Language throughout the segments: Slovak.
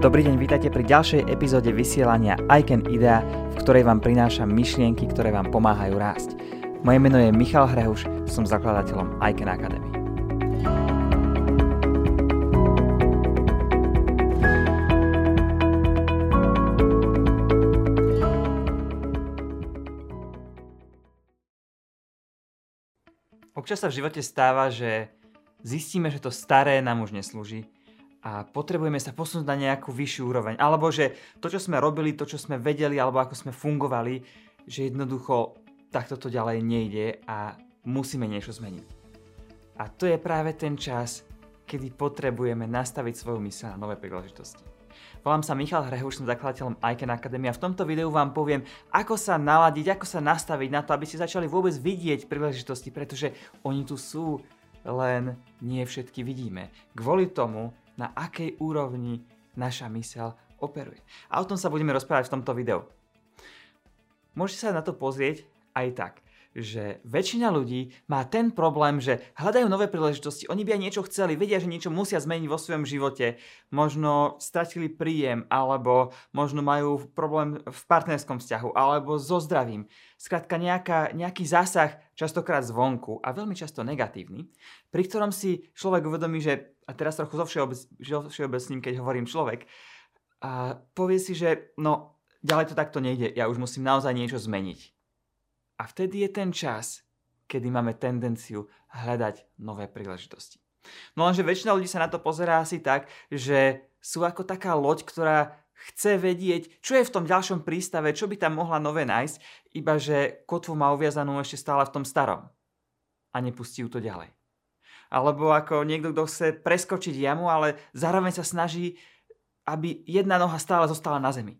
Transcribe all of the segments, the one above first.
Dobrý deň, vítajte pri ďalšej epizóde vysielania Icon Idea, v ktorej vám prinášam myšlienky, ktoré vám pomáhajú rásť. Moje meno je Michal Hrehuš, som zakladateľom Icon Academy. Občas sa v živote stáva, že zistíme, že to staré nám už neslúži, a potrebujeme sa posunúť na nejakú vyššiu úroveň. Alebo že to, čo sme robili, to, čo sme vedeli, alebo ako sme fungovali, že jednoducho takto to ďalej nejde a musíme niečo zmeniť. A to je práve ten čas, kedy potrebujeme nastaviť svoju mysle na nové príležitosti. Volám sa Michal Hrehuš, som zakladateľom Icon Academy a v tomto videu vám poviem, ako sa naladiť, ako sa nastaviť na to, aby ste začali vôbec vidieť príležitosti, pretože oni tu sú, len nie všetky vidíme. Kvôli tomu na akej úrovni naša mysel operuje. A o tom sa budeme rozprávať v tomto videu. Môžete sa na to pozrieť aj tak, že väčšina ľudí má ten problém, že hľadajú nové príležitosti, oni by aj niečo chceli, vedia, že niečo musia zmeniť vo svojom živote, možno stratili príjem, alebo možno majú problém v partnerskom vzťahu, alebo so zdravím. Skrátka nejaká, nejaký zásah, častokrát zvonku a veľmi často negatívny, pri ktorom si človek uvedomí, že, a teraz trochu zo všeobecným, keď hovorím človek, a povie si, že no, ďalej to takto nejde, ja už musím naozaj niečo zmeniť a vtedy je ten čas, kedy máme tendenciu hľadať nové príležitosti. No lenže väčšina ľudí sa na to pozerá asi tak, že sú ako taká loď, ktorá chce vedieť, čo je v tom ďalšom prístave, čo by tam mohla nové nájsť, iba že kotvu má uviazanú ešte stále v tom starom. A nepustí ju to ďalej. Alebo ako niekto, kto chce preskočiť jamu, ale zároveň sa snaží, aby jedna noha stále zostala na zemi.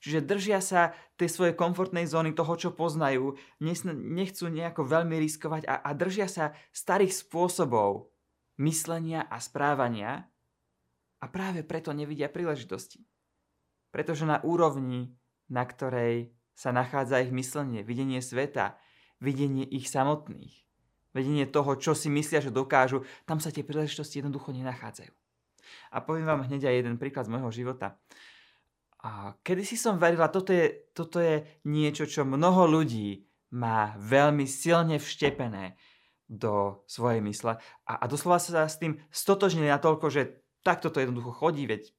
Čiže držia sa tej svojej komfortnej zóny, toho, čo poznajú, nechcú nejako veľmi riskovať a, a držia sa starých spôsobov myslenia a správania a práve preto nevidia príležitosti. Pretože na úrovni, na ktorej sa nachádza ich myslenie, videnie sveta, videnie ich samotných, vedenie toho, čo si myslia, že dokážu, tam sa tie príležitosti jednoducho nenachádzajú. A poviem vám hneď aj jeden príklad z môjho života. A kedy si som verila, toto je, toto je niečo, čo mnoho ľudí má veľmi silne vštepené do svojej mysle a, a doslova sa s tým stotožnili natoľko, že takto to jednoducho chodí, veď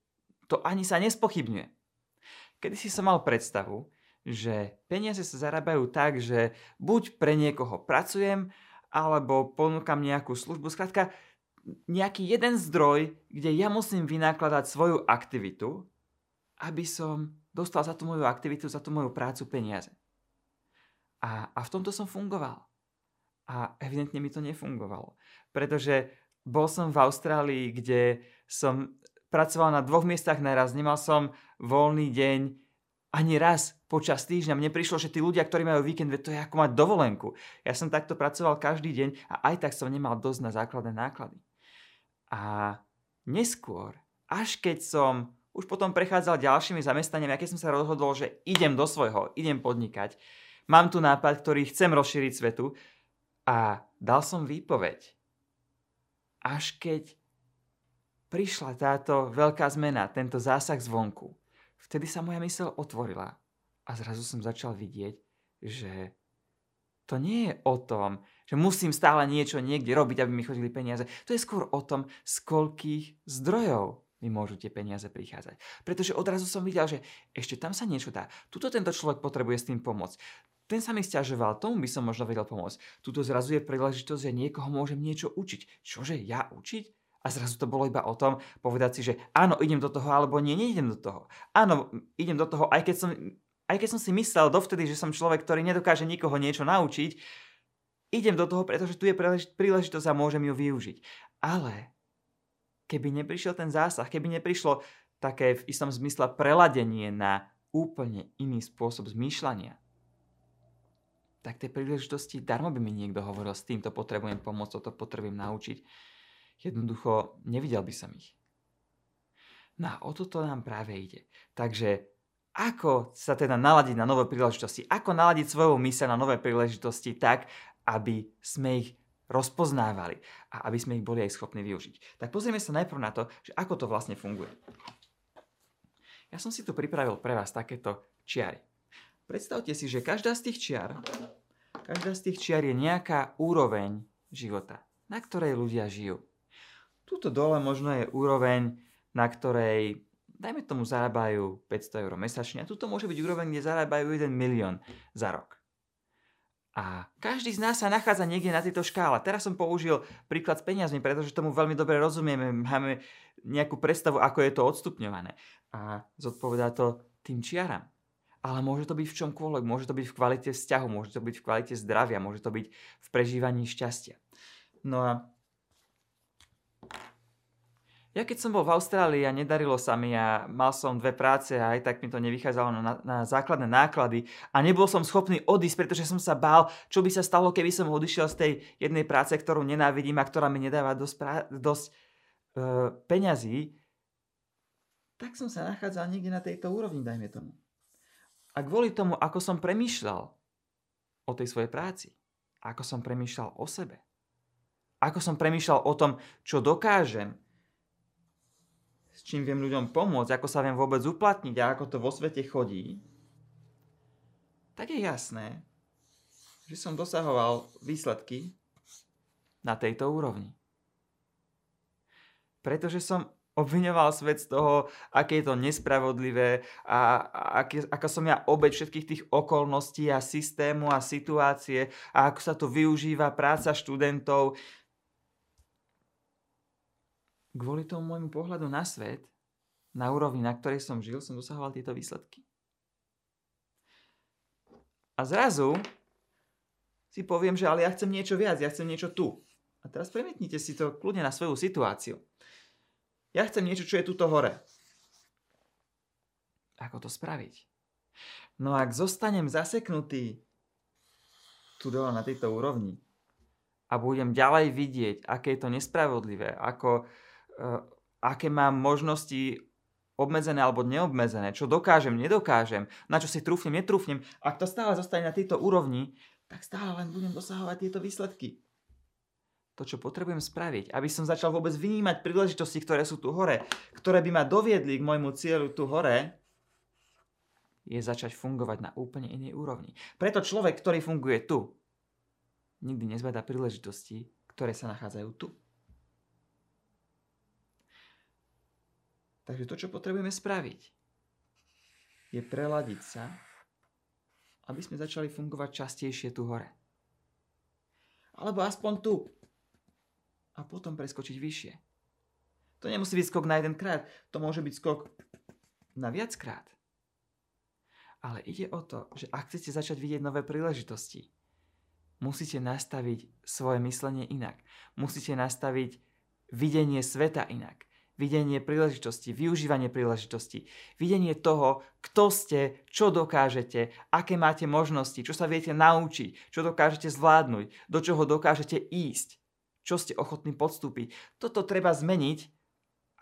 to ani sa nespochybňuje. Kedy si som mal predstavu, že peniaze sa zarábajú tak, že buď pre niekoho pracujem, alebo ponúkam nejakú službu. Skrátka, nejaký jeden zdroj, kde ja musím vynakladať svoju aktivitu aby som dostal za tú moju aktivitu, za tú moju prácu peniaze. A, a v tomto som fungoval. A evidentne mi to nefungovalo. Pretože bol som v Austrálii, kde som pracoval na dvoch miestach naraz, nemal som voľný deň ani raz počas týždňa. Mne prišlo, že tí ľudia, ktorí majú víkend, to je ako mať dovolenku. Ja som takto pracoval každý deň a aj tak som nemal dosť na základné náklady. A neskôr, až keď som už potom prechádzal ďalšími zamestnaniami, aké som sa rozhodol, že idem do svojho, idem podnikať. Mám tu nápad, ktorý chcem rozšíriť svetu a dal som výpoveď. Až keď prišla táto veľká zmena, tento zásah zvonku, vtedy sa moja mysel otvorila a zrazu som začal vidieť, že to nie je o tom, že musím stále niečo niekde robiť, aby mi chodili peniaze. To je skôr o tom, z koľkých zdrojov mi môžu tie peniaze prichádzať. Pretože odrazu som videl, že ešte tam sa niečo dá. Tuto tento človek potrebuje s tým pomôcť. Ten sa mi stiažoval, tomu by som možno vedel pomôcť. Tuto zrazu je príležitosť, že niekoho môžem niečo učiť. Čože ja učiť? A zrazu to bolo iba o tom povedať si, že áno, idem do toho, alebo nie, neidem do toho. Áno, idem do toho, aj keď som, aj keď som si myslel dovtedy, že som človek, ktorý nedokáže nikoho niečo naučiť, idem do toho, pretože tu je príležitosť a môžem ju využiť. Ale keby neprišiel ten zásah, keby neprišlo také v istom zmysle preladenie na úplne iný spôsob zmýšľania, tak tie príležitosti, darmo by mi niekto hovoril, s týmto potrebujem pomôcť, toto potrebujem naučiť. Jednoducho nevidel by som ich. No a o toto nám práve ide. Takže ako sa teda naladiť na nové príležitosti? Ako naladiť svoju myseľ na nové príležitosti tak, aby sme ich rozpoznávali a aby sme ich boli aj schopní využiť. Tak pozrieme sa najprv na to, že ako to vlastne funguje. Ja som si tu pripravil pre vás takéto čiary. Predstavte si, že každá z tých čiar, každá z tých čiar je nejaká úroveň života, na ktorej ľudia žijú. Tuto dole možno je úroveň, na ktorej, dajme tomu, zarábajú 500 eur mesačne. A tuto môže byť úroveň, kde zarábajú 1 milión za rok. A každý z nás sa nachádza niekde na tejto škále. Teraz som použil príklad s peniazmi, pretože tomu veľmi dobre rozumieme. Máme nejakú predstavu, ako je to odstupňované. A zodpovedá to tým čiaram. Ale môže to byť v čomkoľvek. Môže to byť v kvalite vzťahu, môže to byť v kvalite zdravia, môže to byť v prežívaní šťastia. No a ja keď som bol v Austrálii a nedarilo sa mi a mal som dve práce a aj tak mi to nevychádzalo na, na základné náklady a nebol som schopný odísť, pretože som sa bál, čo by sa stalo, keby som odišiel z tej jednej práce, ktorú nenávidím a ktorá mi nedáva dosť, prá- dosť uh, peňazí, tak som sa nachádzal niekde na tejto úrovni, dajme tomu. A kvôli tomu, ako som premýšľal o tej svojej práci, ako som premýšľal o sebe, ako som premýšľal o tom, čo dokážem, čím viem ľuďom pomôcť, ako sa viem vôbec uplatniť a ako to vo svete chodí, tak je jasné, že som dosahoval výsledky na tejto úrovni. Pretože som obviňoval svet z toho, aké je to nespravodlivé a, aké, ako som ja obeď všetkých tých okolností a systému a situácie a ako sa tu využíva práca študentov kvôli tomu môjmu pohľadu na svet, na úrovni, na ktorej som žil, som dosahoval tieto výsledky. A zrazu si poviem, že ale ja chcem niečo viac, ja chcem niečo tu. A teraz premietnite si to kľudne na svoju situáciu. Ja chcem niečo, čo je tuto hore. Ako to spraviť? No ak zostanem zaseknutý tu dole na tejto úrovni a budem ďalej vidieť, aké je to nespravodlivé, ako aké mám možnosti obmedzené alebo neobmedzené, čo dokážem, nedokážem, na čo si trúfnem, netrúfnem. Ak to stále zostane na tejto úrovni, tak stále len budem dosahovať tieto výsledky. To, čo potrebujem spraviť, aby som začal vôbec vnímať príležitosti, ktoré sú tu hore, ktoré by ma doviedli k môjmu cieľu tu hore, je začať fungovať na úplne inej úrovni. Preto človek, ktorý funguje tu, nikdy nezbada príležitosti, ktoré sa nachádzajú tu. Takže to, čo potrebujeme spraviť, je preladiť sa, aby sme začali fungovať častejšie tu hore. Alebo aspoň tu. A potom preskočiť vyššie. To nemusí byť skok na jeden krát, to môže byť skok na viackrát. Ale ide o to, že ak chcete začať vidieť nové príležitosti, musíte nastaviť svoje myslenie inak. Musíte nastaviť videnie sveta inak videnie príležitosti, využívanie príležitosti, videnie toho, kto ste, čo dokážete, aké máte možnosti, čo sa viete naučiť, čo dokážete zvládnuť, do čoho dokážete ísť, čo ste ochotní podstúpiť. Toto treba zmeniť,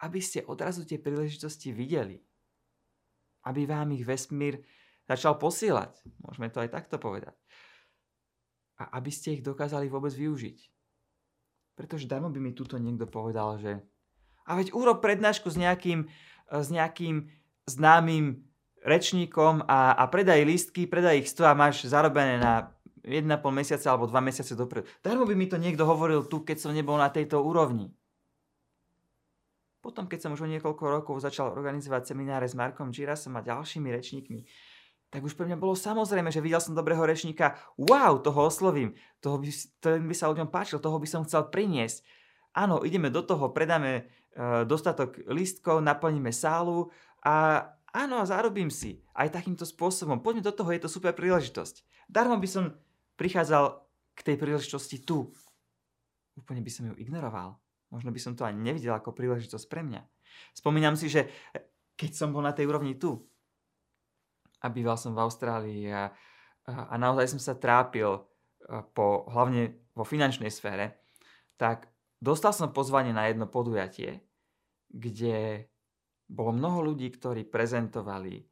aby ste odrazu tie príležitosti videli. Aby vám ich vesmír začal posielať. Môžeme to aj takto povedať. A aby ste ich dokázali vôbec využiť. Pretože darmo by mi tuto niekto povedal, že a veď urob prednášku s nejakým, e, s nejakým známym rečníkom a, a predaj listky, predaj ich 100 a máš zarobené na 1,5 mesiaca alebo 2 mesiace dopredu. Darmo by mi to niekto hovoril tu, keď som nebol na tejto úrovni. Potom, keď som už o niekoľko rokov začal organizovať semináre s Markom Girasom a ďalšími rečníkmi, tak už pre mňa bolo samozrejme, že videl som dobrého rečníka, wow, toho oslovím, toho by, to by sa ľuďom páčil, toho by som chcel priniesť. Áno, ideme do toho, predáme Eh, dostatok lístkov, naplníme sálu a áno, zarobím si aj takýmto spôsobom. Poďme do toho, je to super príležitosť. Darmo by som prichádzal k tej príležitosti tu. Úplne by som ju ignoroval. Možno by som to ani nevidel ako príležitosť pre mňa. Spomínam si, že keď som bol na tej úrovni tu a býval som v Austrálii a, a, a naozaj som sa trápil eh, po, hlavne vo finančnej sfére, tak dostal som pozvanie na jedno podujatie, kde bolo mnoho ľudí, ktorí prezentovali,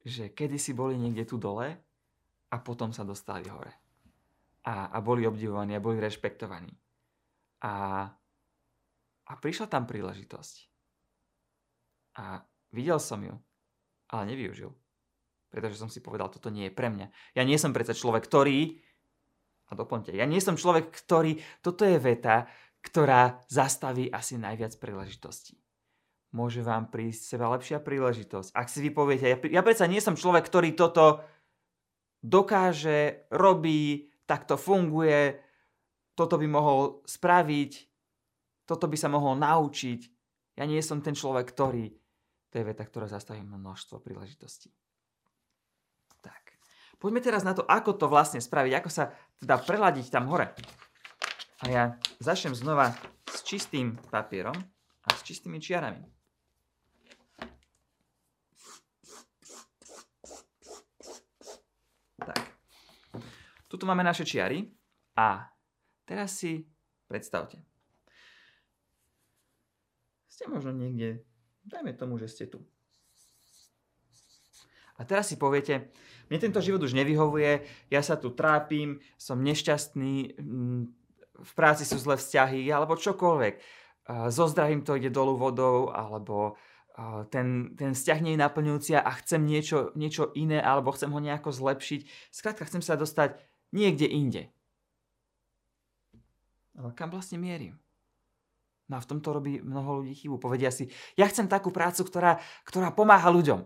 že kedysi boli niekde tu dole a potom sa dostali hore. A, a boli obdivovaní a boli rešpektovaní. A, a prišla tam príležitosť. A videl som ju. ale nevyužil. Pretože som si povedal, toto nie je pre mňa. Ja nie som predsa človek, ktorý... A doplňte, ja nie som človek, ktorý... Toto je veta, ktorá zastaví asi najviac príležitostí. Môže vám prísť seba lepšia príležitosť. Ak si vy poviete, ja, ja predsa nie som človek, ktorý toto dokáže, robí, takto funguje, toto by mohol spraviť, toto by sa mohol naučiť. Ja nie som ten človek, ktorý... To je veta, ktorá zastaví množstvo príležitostí. Tak. Poďme teraz na to, ako to vlastne spraviť, ako sa teda preladiť tam hore. A ja začnem znova s čistým papierom a s čistými čiarami. Tak. Tuto máme naše čiary a teraz si predstavte. Ste možno niekde, dajme tomu, že ste tu. A teraz si poviete, mne tento život už nevyhovuje, ja sa tu trápim, som nešťastný, v práci sú zlé vzťahy, alebo čokoľvek. So zdravím to ide dolu vodou, alebo ten, ten vzťah nie je naplňujúci a chcem niečo, niečo iné, alebo chcem ho nejako zlepšiť. Skrátka, chcem sa dostať niekde inde. Ale kam vlastne mierim? No a v tomto robí mnoho ľudí chybu. Povedia si, ja chcem takú prácu, ktorá, ktorá pomáha ľuďom.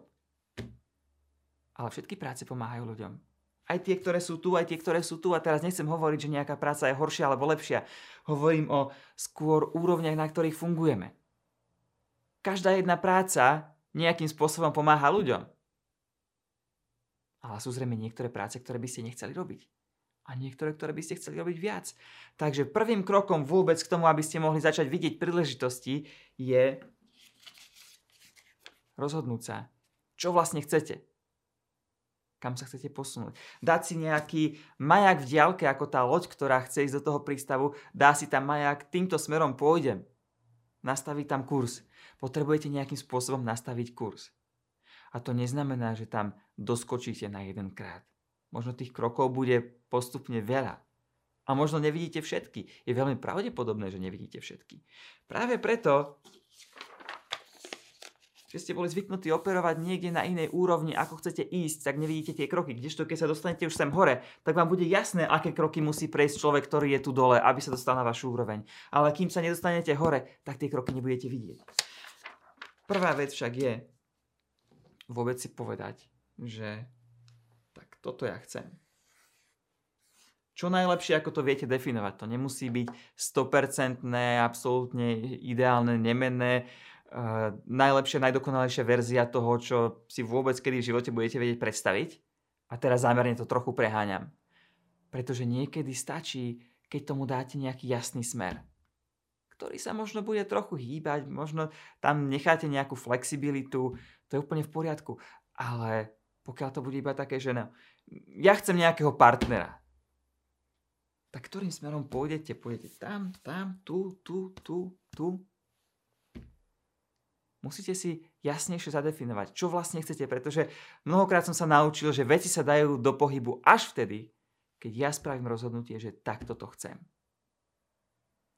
Ale všetky práce pomáhajú ľuďom. Aj tie, ktoré sú tu, aj tie, ktoré sú tu. A teraz nechcem hovoriť, že nejaká práca je horšia alebo lepšia. Hovorím o skôr úrovniach, na ktorých fungujeme. Každá jedna práca nejakým spôsobom pomáha ľuďom. Ale sú zrejme niektoré práce, ktoré by ste nechceli robiť a niektoré, ktoré by ste chceli robiť viac. Takže prvým krokom vôbec k tomu, aby ste mohli začať vidieť príležitosti, je rozhodnúť sa, čo vlastne chcete. Kam sa chcete posunúť. Dať si nejaký majak v diálke, ako tá loď, ktorá chce ísť do toho prístavu, dá si tam majak, týmto smerom pôjdem. Nastaviť tam kurz. Potrebujete nejakým spôsobom nastaviť kurz. A to neznamená, že tam doskočíte na jeden krát možno tých krokov bude postupne veľa. A možno nevidíte všetky. Je veľmi pravdepodobné, že nevidíte všetky. Práve preto, že ste boli zvyknutí operovať niekde na inej úrovni, ako chcete ísť, tak nevidíte tie kroky. Kdežto keď sa dostanete už sem hore, tak vám bude jasné, aké kroky musí prejsť človek, ktorý je tu dole, aby sa dostal na vašu úroveň. Ale kým sa nedostanete hore, tak tie kroky nebudete vidieť. Prvá vec však je vôbec si povedať, že toto ja chcem. Čo najlepšie, ako to viete definovať. To nemusí byť 100% absolútne ideálne, nemenné, najlepšia, najdokonalejšia verzia toho, čo si vôbec kedy v živote budete vedieť predstaviť. A teraz zámerne to trochu preháňam. Pretože niekedy stačí, keď tomu dáte nejaký jasný smer ktorý sa možno bude trochu hýbať, možno tam necháte nejakú flexibilitu, to je úplne v poriadku. Ale pokiaľ to bude iba také, že no, ja chcem nejakého partnera. Tak ktorým smerom pôjdete? Pôjdete tam, tam, tu, tu, tu, tu. Musíte si jasnejšie zadefinovať, čo vlastne chcete, pretože mnohokrát som sa naučil, že veci sa dajú do pohybu až vtedy, keď ja spravím rozhodnutie, že takto to chcem.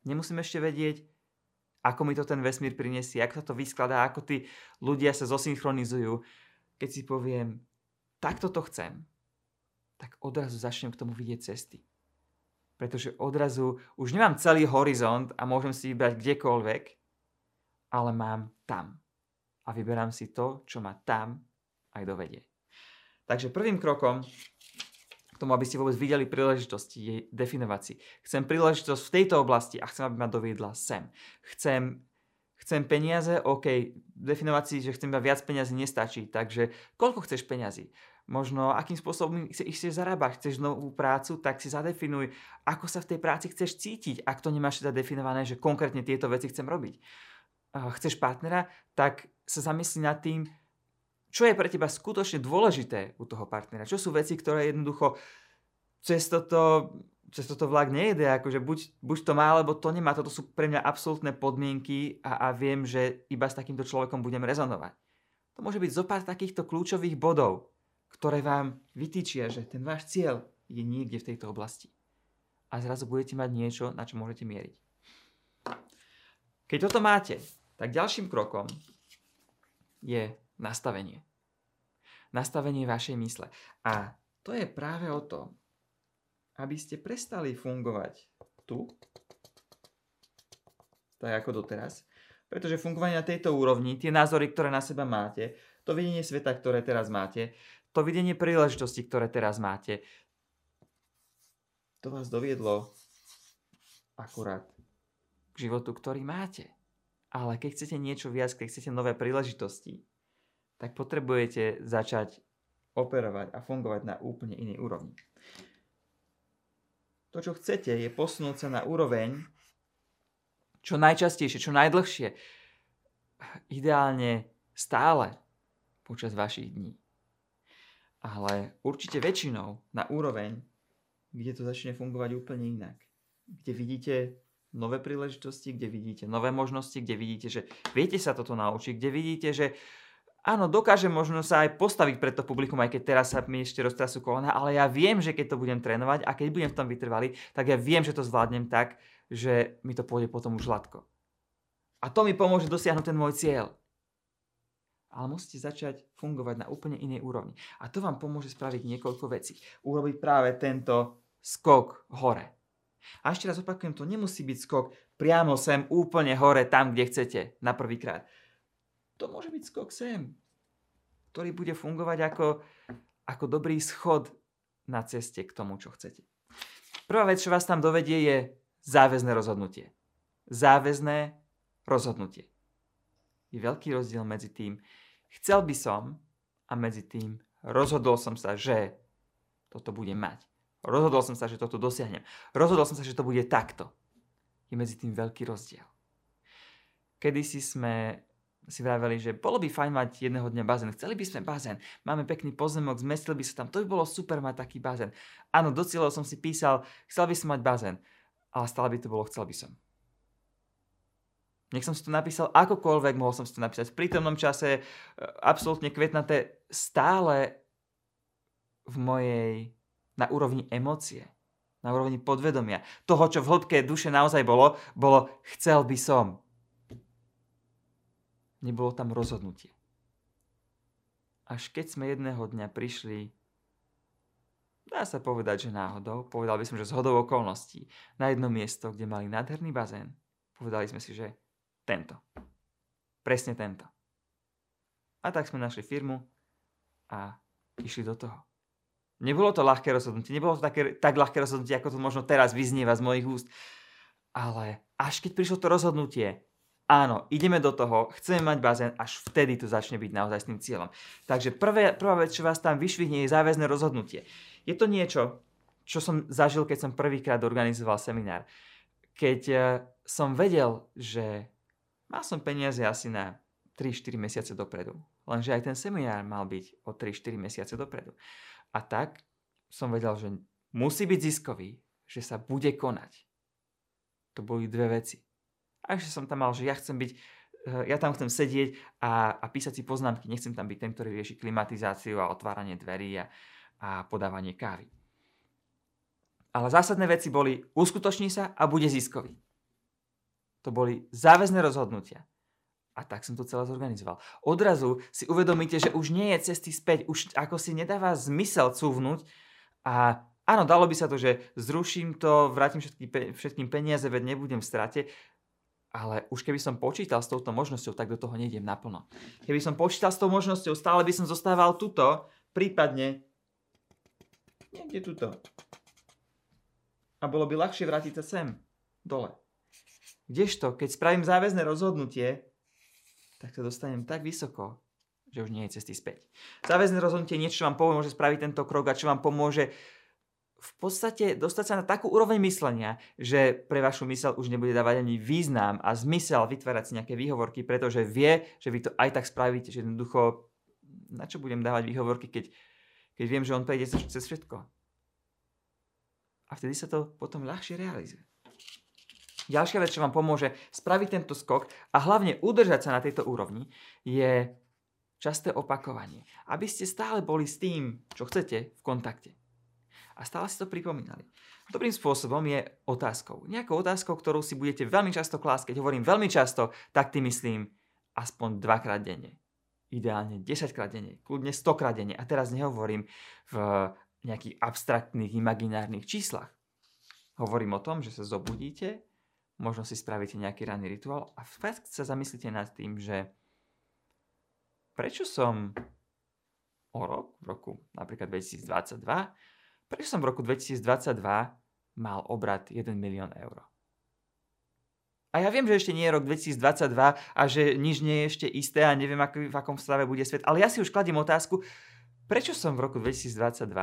Nemusím ešte vedieť, ako mi to ten vesmír prinesie, ako sa to vyskladá, ako tí ľudia sa zosynchronizujú. Keď si poviem, takto to chcem, tak odrazu začnem k tomu vidieť cesty. Pretože odrazu už nemám celý horizont a môžem si vybrať kdekoľvek, ale mám tam. A vyberám si to, čo ma tam aj dovedie. Takže prvým krokom k tomu, aby ste vôbec videli príležitosti, je definovať si. Chcem príležitosť v tejto oblasti a chcem, aby ma doviedla sem. Chcem, chcem peniaze, OK, definovať si, že chcem mať viac peniazy nestačí, takže koľko chceš peniazy? možno akým spôsobom ich chceš zarábať, chceš novú prácu, tak si zadefinuj, ako sa v tej práci chceš cítiť, ak to nemáš teda definované, že konkrétne tieto veci chcem robiť. Chceš partnera, tak sa zamyslí nad tým, čo je pre teba skutočne dôležité u toho partnera. Čo sú veci, ktoré jednoducho cez toto, cez toto vlak nejde, akože buď, buď to má, alebo to nemá. Toto sú pre mňa absolútne podmienky a, a viem, že iba s takýmto človekom budem rezonovať. To môže byť zo pár takýchto kľúčových bodov, ktoré vám vytýčia, že ten váš cieľ je niekde v tejto oblasti. A zrazu budete mať niečo, na čo môžete mieriť. Keď toto máte, tak ďalším krokom je nastavenie. nastavenie vašej mysle. A to je práve o tom, aby ste prestali fungovať tu, tak ako doteraz, pretože fungovanie na tejto úrovni, tie názory, ktoré na seba máte, to videnie sveta, ktoré teraz máte, to videnie príležitosti, ktoré teraz máte, to vás doviedlo akurát k životu, ktorý máte. Ale keď chcete niečo viac, keď chcete nové príležitosti, tak potrebujete začať operovať a fungovať na úplne inej úrovni. To, čo chcete, je posunúť sa na úroveň čo najčastejšie, čo najdlhšie, ideálne stále počas vašich dní. Ale určite väčšinou na úroveň, kde to začne fungovať úplne inak. Kde vidíte nové príležitosti, kde vidíte nové možnosti, kde vidíte, že viete sa toto naučiť, kde vidíte, že áno, dokážem možno sa aj postaviť pred to publikum, aj keď teraz sa mi ešte roztrasú kolena, ale ja viem, že keď to budem trénovať a keď budem v tom vytrvalý, tak ja viem, že to zvládnem tak, že mi to pôjde potom už hladko. A to mi pomôže dosiahnuť ten môj cieľ. Ale musíte začať fungovať na úplne inej úrovni. A to vám pomôže spraviť niekoľko vecí. Urobiť práve tento skok hore. A ešte raz opakujem, to nemusí byť skok priamo sem, úplne hore, tam, kde chcete, na prvýkrát to môže byť skok sem, ktorý bude fungovať ako, ako dobrý schod na ceste k tomu, čo chcete. Prvá vec, čo vás tam dovedie, je záväzné rozhodnutie. Záväzné rozhodnutie. Je veľký rozdiel medzi tým, chcel by som a medzi tým rozhodol som sa, že toto budem mať. Rozhodol som sa, že toto dosiahnem. Rozhodol som sa, že to bude takto. Je medzi tým veľký rozdiel. Kedy si sme si vraveli, že bolo by fajn mať jedného dňa bazén. Chceli by sme bazén. Máme pekný pozemok, zmestili by sa tam. To by bolo super mať taký bazén. Áno, do cieľov som si písal, chcel by som mať bazén. Ale stále by to bolo, chcel by som. Nech som si to napísal akokoľvek, mohol som si to napísať v prítomnom čase, e, absolútne kvetnaté, stále v mojej, na úrovni emócie, na úrovni podvedomia. Toho, čo v hĺbke duše naozaj bolo, bolo chcel by som nebolo tam rozhodnutie. Až keď sme jedného dňa prišli, dá sa povedať, že náhodou, povedal by som, že z hodou okolností, na jedno miesto, kde mali nádherný bazén, povedali sme si, že tento. Presne tento. A tak sme našli firmu a išli do toho. Nebolo to ľahké rozhodnutie, nebolo to také, tak ľahké rozhodnutie, ako to možno teraz vyznieva z mojich úst. Ale až keď prišlo to rozhodnutie, áno, ideme do toho, chceme mať bazén, až vtedy to začne byť naozaj s tým cieľom. Takže prvé, prvá vec, čo vás tam vyšvihne, je záväzné rozhodnutie. Je to niečo, čo som zažil, keď som prvýkrát organizoval seminár. Keď uh, som vedel, že mal som peniaze asi na 3-4 mesiace dopredu. Lenže aj ten seminár mal byť o 3-4 mesiace dopredu. A tak som vedel, že musí byť ziskový, že sa bude konať. To boli dve veci. A ešte som tam mal, že ja chcem byť, eh, ja tam chcem sedieť a, a písať si poznámky. Nechcem tam byť ten, ktorý rieši klimatizáciu a otváranie dverí a, a podávanie kávy. Ale zásadné veci boli, uskutoční sa a bude ziskový. To boli záväzné rozhodnutia. A tak som to celé zorganizoval. Odrazu si uvedomíte, že už nie je cesty späť, už ako si nedáva zmysel cúvnuť a áno, dalo by sa to, že zruším to, vrátim všetky, všetkým peniaze, veď nebudem v strate, ale už keby som počítal s touto možnosťou, tak do toho nejdem naplno. Keby som počítal s tou možnosťou, stále by som zostával tuto, prípadne niekde tuto. A bolo by ľahšie vrátiť sa sem, dole. Kdežto, keď spravím záväzné rozhodnutie, tak sa dostanem tak vysoko, že už nie je cesty späť. Záväzné rozhodnutie niečo, čo vám pomôže spraviť tento krok a čo vám pomôže v podstate dostať sa na takú úroveň myslenia, že pre vašu mysel už nebude dávať ani význam a zmysel vytvárať si nejaké výhovorky, pretože vie, že vy to aj tak spravíte, že jednoducho na čo budem dávať výhovorky, keď, keď viem, že on prejde cez všetko. A vtedy sa to potom ľahšie realizuje. Ďalšia vec, čo vám pomôže spraviť tento skok a hlavne udržať sa na tejto úrovni, je časté opakovanie. Aby ste stále boli s tým, čo chcete, v kontakte a stále si to pripomínali. Dobrým spôsobom je otázkou. Nejakou otázkou, ktorú si budete veľmi často klásť. Keď hovorím veľmi často, tak tým myslím aspoň dvakrát denne. Ideálne 10 krát denne, kľudne 100 krát denne. A teraz nehovorím v nejakých abstraktných, imaginárnych číslach. Hovorím o tom, že sa zobudíte, možno si spravíte nejaký ranný rituál a fakt sa zamyslíte nad tým, že prečo som o rok, v roku napríklad 2022, prečo som v roku 2022 mal obrad 1 milión eur. A ja viem, že ešte nie je rok 2022 a že nič nie je ešte isté a neviem, aký, v akom stave bude svet, ale ja si už kladím otázku, prečo som v roku 2022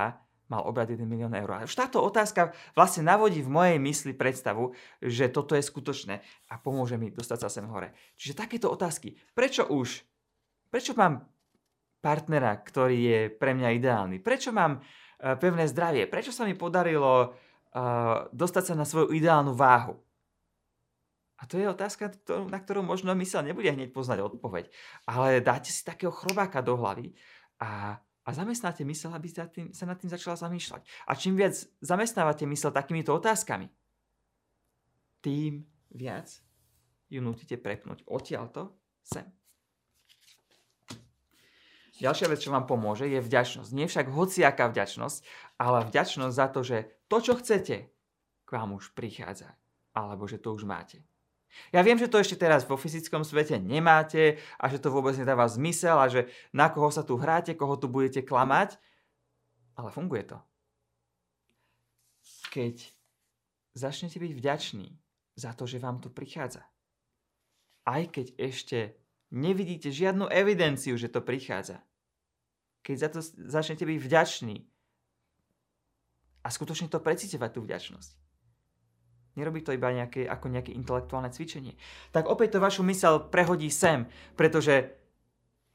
mal obrad 1 milión eur. A už táto otázka vlastne navodí v mojej mysli predstavu, že toto je skutočné a pomôže mi dostať sa sem hore. Čiže takéto otázky. Prečo už? Prečo mám partnera, ktorý je pre mňa ideálny? Prečo mám uh, pevné zdravie? Prečo sa mi podarilo uh, dostať sa na svoju ideálnu váhu? A to je otázka, na ktorú možno mysel nebude hneď poznať odpoveď. Ale dáte si takého chrobáka do hlavy a, a zamestnáte mysel, aby sa, tým, sa nad tým začala zamýšľať. A čím viac zamestnávate mysel takýmito otázkami, tým viac ju nutíte prepnúť odtiaľto sem. Ďalšia vec, čo vám pomôže, je vďačnosť. Nie však hociaká vďačnosť, ale vďačnosť za to, že to, čo chcete, k vám už prichádza. Alebo že to už máte. Ja viem, že to ešte teraz vo fyzickom svete nemáte a že to vôbec nedáva zmysel a že na koho sa tu hráte, koho tu budete klamať, ale funguje to. Keď začnete byť vďační za to, že vám to prichádza, aj keď ešte nevidíte žiadnu evidenciu, že to prichádza, keď za to začnete byť vďační a skutočne to precítevať tú vďačnosť, Nerobí to iba nejaké, ako nejaké intelektuálne cvičenie. Tak opäť to vašu mysel prehodí sem, pretože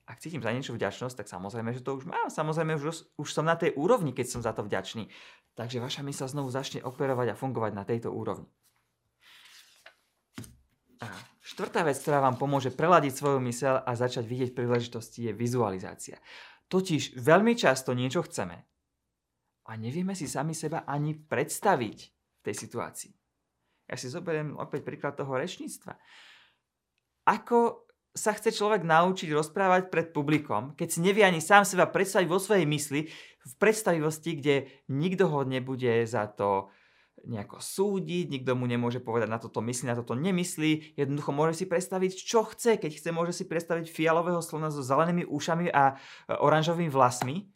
ak cítim za niečo vďačnosť, tak samozrejme, že to už mám. Samozrejme, už, už som na tej úrovni, keď som za to vďačný. Takže vaša mysel znovu začne operovať a fungovať na tejto úrovni. A štvrtá vec, ktorá vám pomôže preladiť svoju mysel a začať vidieť príležitosti, je vizualizácia. Totiž veľmi často niečo chceme a nevieme si sami seba ani predstaviť v tej situácii. Ja si zoberiem opäť príklad toho rečníctva. Ako sa chce človek naučiť rozprávať pred publikom, keď si nevie ani sám seba predstaviť vo svojej mysli, v predstavivosti, kde nikto ho nebude za to nejako súdiť, nikto mu nemôže povedať na toto myslí, na toto nemyslí, jednoducho môže si predstaviť, čo chce, keď chce, môže si predstaviť fialového slona so zelenými ušami a oranžovými vlasmi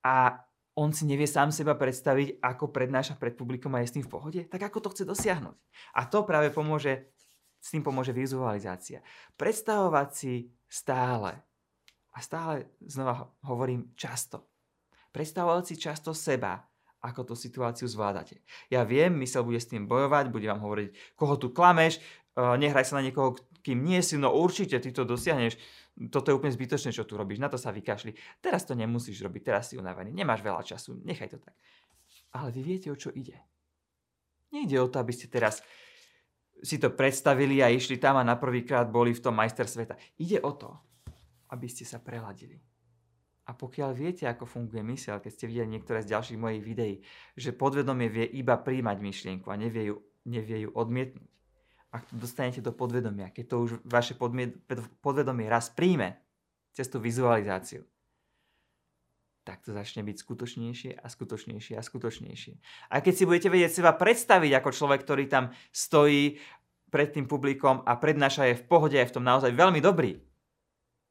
a on si nevie sám seba predstaviť, ako prednáša pred publikom a je s tým v pohode, tak ako to chce dosiahnuť. A to práve pomôže, s tým pomôže vizualizácia. Predstavovať si stále, a stále znova hovorím často, predstavovať si často seba, ako tú situáciu zvládate. Ja viem, mysel bude s tým bojovať, bude vám hovoriť, koho tu klameš, eh, nehraj sa na niekoho, kým nie si, no určite ty to dosiahneš toto je úplne zbytočné, čo tu robíš, na to sa vykašli. Teraz to nemusíš robiť, teraz si unavený, nemáš veľa času, nechaj to tak. Ale vy viete, o čo ide. Nejde o to, aby ste teraz si to predstavili a išli tam a na prvýkrát boli v tom majster sveta. Ide o to, aby ste sa preladili. A pokiaľ viete, ako funguje myseľ, keď ste videli niektoré z ďalších mojich videí, že podvedomie vie iba príjmať myšlienku a nevie ju, nevie ju odmietnúť, ak to dostanete do podvedomia, keď to už vaše podvedomie raz príjme cez tú vizualizáciu, tak to začne byť skutočnejšie a skutočnejšie a skutočnejšie. A keď si budete vedieť seba predstaviť ako človek, ktorý tam stojí pred tým publikom a prednáša je v pohode, je v tom naozaj veľmi dobrý,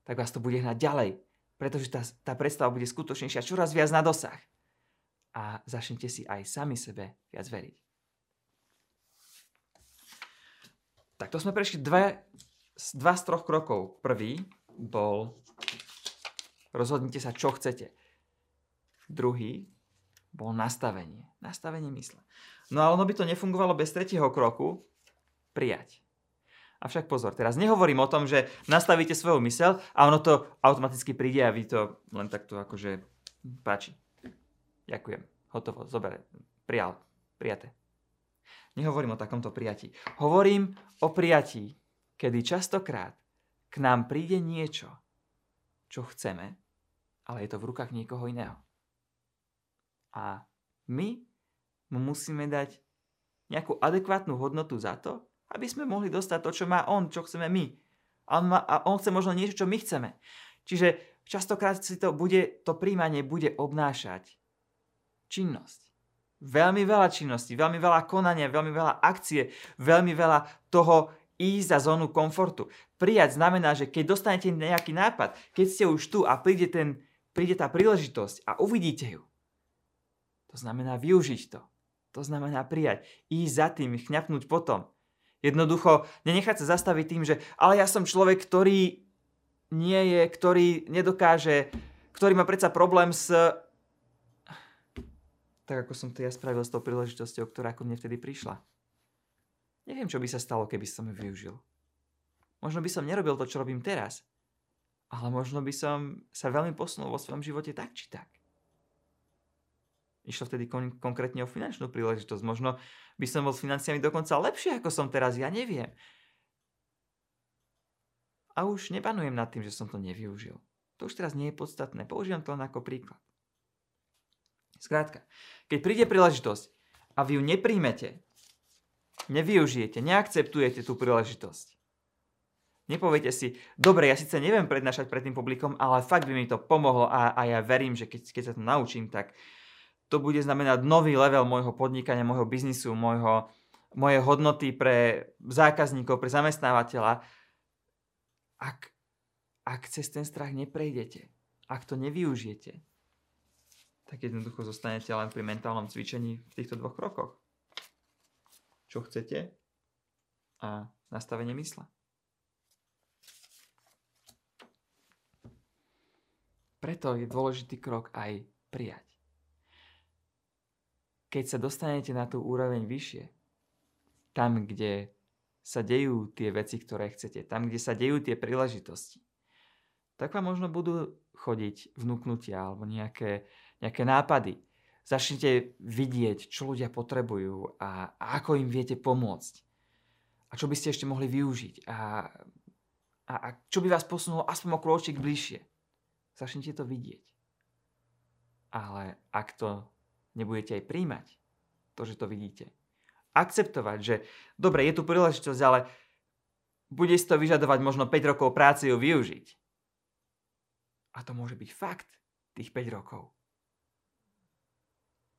tak vás to bude hnať ďalej, pretože tá, tá predstava bude skutočnejšia čoraz viac na dosah. A začnete si aj sami sebe viac veriť. Tak to sme prešli dve, dva z troch krokov. Prvý bol rozhodnite sa, čo chcete. Druhý bol nastavenie. Nastavenie mysle. No ale ono by to nefungovalo bez tretieho kroku prijať. Avšak pozor, teraz nehovorím o tom, že nastavíte svoju mysel a ono to automaticky príde a vy to len takto akože páči. Ďakujem. Hotovo, zober. Prijal. Prijaté. Nehovorím o takomto prijatí. Hovorím o prijatí, kedy častokrát k nám príde niečo, čo chceme, ale je to v rukách niekoho iného. A my mu musíme dať nejakú adekvátnu hodnotu za to, aby sme mohli dostať to, čo má on, čo chceme my. A on, má, a on chce možno niečo, čo my chceme. Čiže častokrát si to bude, to príjmanie bude obnášať činnosť. Veľmi veľa činností, veľmi veľa konania, veľmi veľa akcie, veľmi veľa toho ísť za zónu komfortu. Prijať znamená, že keď dostanete nejaký nápad, keď ste už tu a príde, ten, príde tá príležitosť a uvidíte ju, to znamená využiť to. To znamená prijať. Ísť za tým, chňapnúť potom. Jednoducho nenechať sa zastaviť tým, že ale ja som človek, ktorý nie je, ktorý nedokáže, ktorý má predsa problém s tak ako som to ja spravil s tou príležitosťou, ktorá ako mne vtedy prišla. Neviem, čo by sa stalo, keby som ju využil. Možno by som nerobil to, čo robím teraz. Ale možno by som sa veľmi posunul vo svojom živote tak či tak. Išlo vtedy kon- konkrétne o finančnú príležitosť. Možno by som bol s financiami dokonca lepšie, ako som teraz, ja neviem. A už nebanujem nad tým, že som to nevyužil. To už teraz nie je podstatné. Používam to len ako príklad. Skrátka, keď príde príležitosť a vy ju nepríjmete, nevyužijete, neakceptujete tú príležitosť, Nepoviete si, dobre, ja síce neviem prednášať pred tým publikom, ale fakt by mi to pomohlo a, a ja verím, že keď, keď sa to naučím, tak to bude znamenať nový level môjho podnikania, môjho biznisu, môjho, moje hodnoty pre zákazníkov, pre zamestnávateľa. Ak, ak cez ten strach neprejdete, ak to nevyužijete, tak jednoducho zostanete len pri mentálnom cvičení v týchto dvoch krokoch. Čo chcete a nastavenie mysle. Preto je dôležitý krok aj prijať keď sa dostanete na tú úroveň vyššie, tam, kde sa dejú tie veci, ktoré chcete, tam, kde sa dejú tie príležitosti, tak vám možno budú chodiť vnúknutia alebo nejaké, nejaké nápady. Začnite vidieť, čo ľudia potrebujú a, ako im viete pomôcť. A čo by ste ešte mohli využiť. A, a, a čo by vás posunulo aspoň o krôčik bližšie. Začnite to vidieť. Ale ak to nebudete aj príjmať to, že to vidíte. Akceptovať, že dobre, je tu príležitosť, ale bude si to vyžadovať možno 5 rokov práce ju využiť. A to môže byť fakt, tých 5 rokov.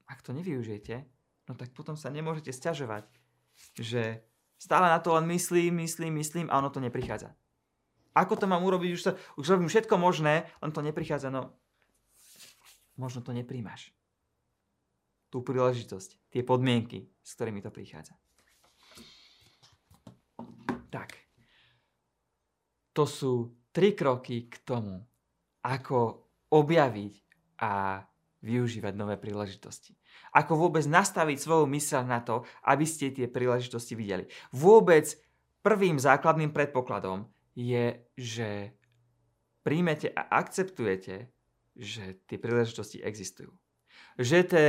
Ak to nevyužijete, no tak potom sa nemôžete stiažovať, že stále na to len myslím, myslím, myslím a ono to neprichádza. Ako to mám urobiť? Už, sa, už robím všetko možné, len to neprichádza. No, možno to nepríjmaš tú príležitosť, tie podmienky, s ktorými to prichádza. Tak. To sú tri kroky k tomu, ako objaviť a využívať nové príležitosti. Ako vôbec nastaviť svoju mysel na to, aby ste tie príležitosti videli. Vôbec prvým základným predpokladom je, že príjmete a akceptujete, že tie príležitosti existujú. Že te,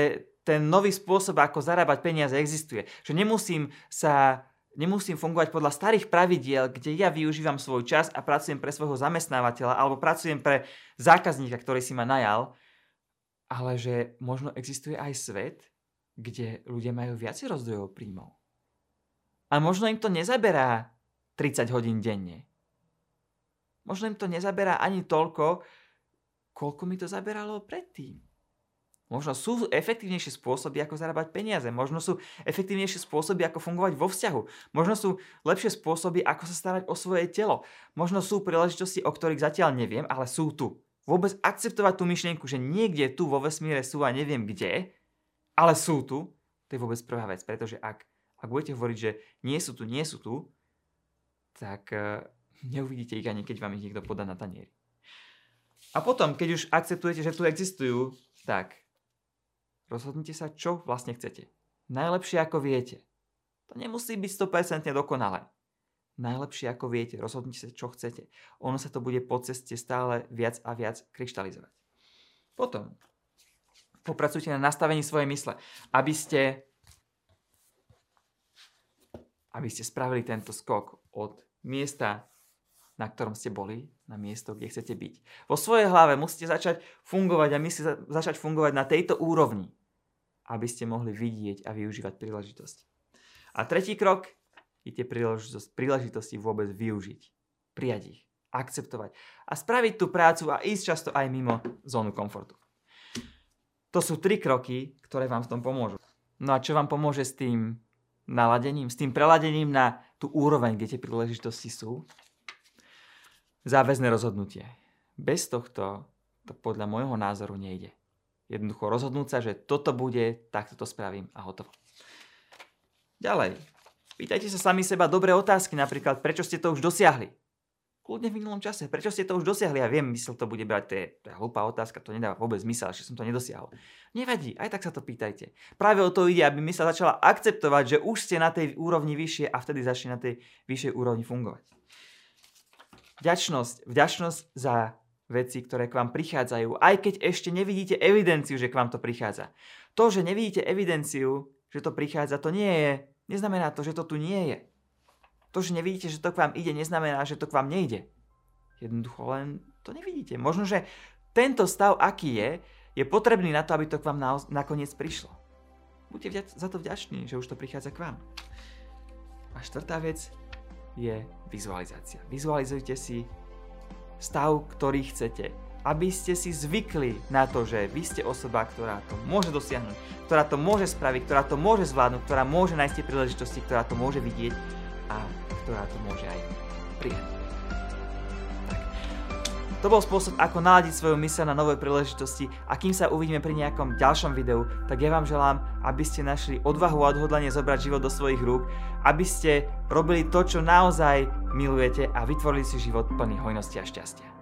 ten nový spôsob, ako zarábať peniaze, existuje. Že nemusím sa nemusím fungovať podľa starých pravidiel, kde ja využívam svoj čas a pracujem pre svojho zamestnávateľa alebo pracujem pre zákazníka, ktorý si ma najal, ale že možno existuje aj svet, kde ľudia majú viac rozdrojov príjmov. A možno im to nezaberá 30 hodín denne. Možno im to nezaberá ani toľko, koľko mi to zaberalo predtým. Možno sú efektívnejšie spôsoby, ako zarábať peniaze. Možno sú efektívnejšie spôsoby, ako fungovať vo vzťahu. Možno sú lepšie spôsoby, ako sa starať o svoje telo. Možno sú príležitosti, o ktorých zatiaľ neviem, ale sú tu. Vôbec akceptovať tú myšlienku, že niekde tu vo vesmíre sú a neviem kde, ale sú tu, to je vôbec prvá vec. Pretože ak, ak budete hovoriť, že nie sú tu, nie sú tu, tak uh, neuvidíte ich ani keď vám ich niekto podá na tanieri. A potom, keď už akceptujete, že tu existujú, tak Rozhodnite sa, čo vlastne chcete. Najlepšie ako viete. To nemusí byť 100% dokonalé. Najlepšie ako viete, rozhodnite sa, čo chcete. Ono sa to bude po ceste stále viac a viac kryštalizovať. Potom popracujte na nastavení svojej mysle, aby ste aby ste spravili tento skok od miesta, na ktorom ste boli, na miesto, kde chcete byť. Vo svojej hlave musíte začať fungovať a musíte začať fungovať na tejto úrovni, aby ste mohli vidieť a využívať príležitosti. A tretí krok je tie príležitosti vôbec využiť, prijať ich, akceptovať a spraviť tú prácu a ísť často aj mimo zónu komfortu. To sú tri kroky, ktoré vám v tom pomôžu. No a čo vám pomôže s tým naladením, s tým preladením na tú úroveň, kde tie príležitosti sú? Záväzné rozhodnutie. Bez tohto to podľa môjho názoru nejde. Jednoducho rozhodnúť sa, že toto bude, tak to spravím a hotovo. Ďalej. Pýtajte sa sami seba dobré otázky, napríklad prečo ste to už dosiahli kľudne v minulom čase. Prečo ste to už dosiahli? Ja viem, mysel to bude brať, to je, to je hlúpa otázka, to nedáva vôbec zmysel, že som to nedosiahol. Nevadí, aj tak sa to pýtajte. Práve o to ide, aby mysel začala akceptovať, že už ste na tej úrovni vyššie a vtedy začne na tej vyššej úrovni fungovať. Vďačnosť, vďačnosť za veci, ktoré k vám prichádzajú, aj keď ešte nevidíte evidenciu, že k vám to prichádza. To, že nevidíte evidenciu, že to prichádza, to nie je, neznamená to, že to tu nie je. To, že nevidíte, že to k vám ide, neznamená, že to k vám nejde. Jednoducho len to nevidíte. Možno, že tento stav, aký je, je potrebný na to, aby to k vám na, nakoniec prišlo. Buďte vďa- za to vďační, že už to prichádza k vám. A štvrtá vec je vizualizácia. Vizualizujte si stav, ktorý chcete. Aby ste si zvykli na to, že vy ste osoba, ktorá to môže dosiahnuť, ktorá to môže spraviť, ktorá to môže zvládnuť, ktorá môže nájsť tie príležitosti, ktorá to môže vidieť a ktorá to môže aj prijať. Tak. To bol spôsob, ako naladiť svoju mysel na nové príležitosti a kým sa uvidíme pri nejakom ďalšom videu, tak ja vám želám, aby ste našli odvahu a odhodlanie zobrať život do svojich rúk, aby ste robili to, čo naozaj milujete a vytvorili si život plný hojnosti a šťastia.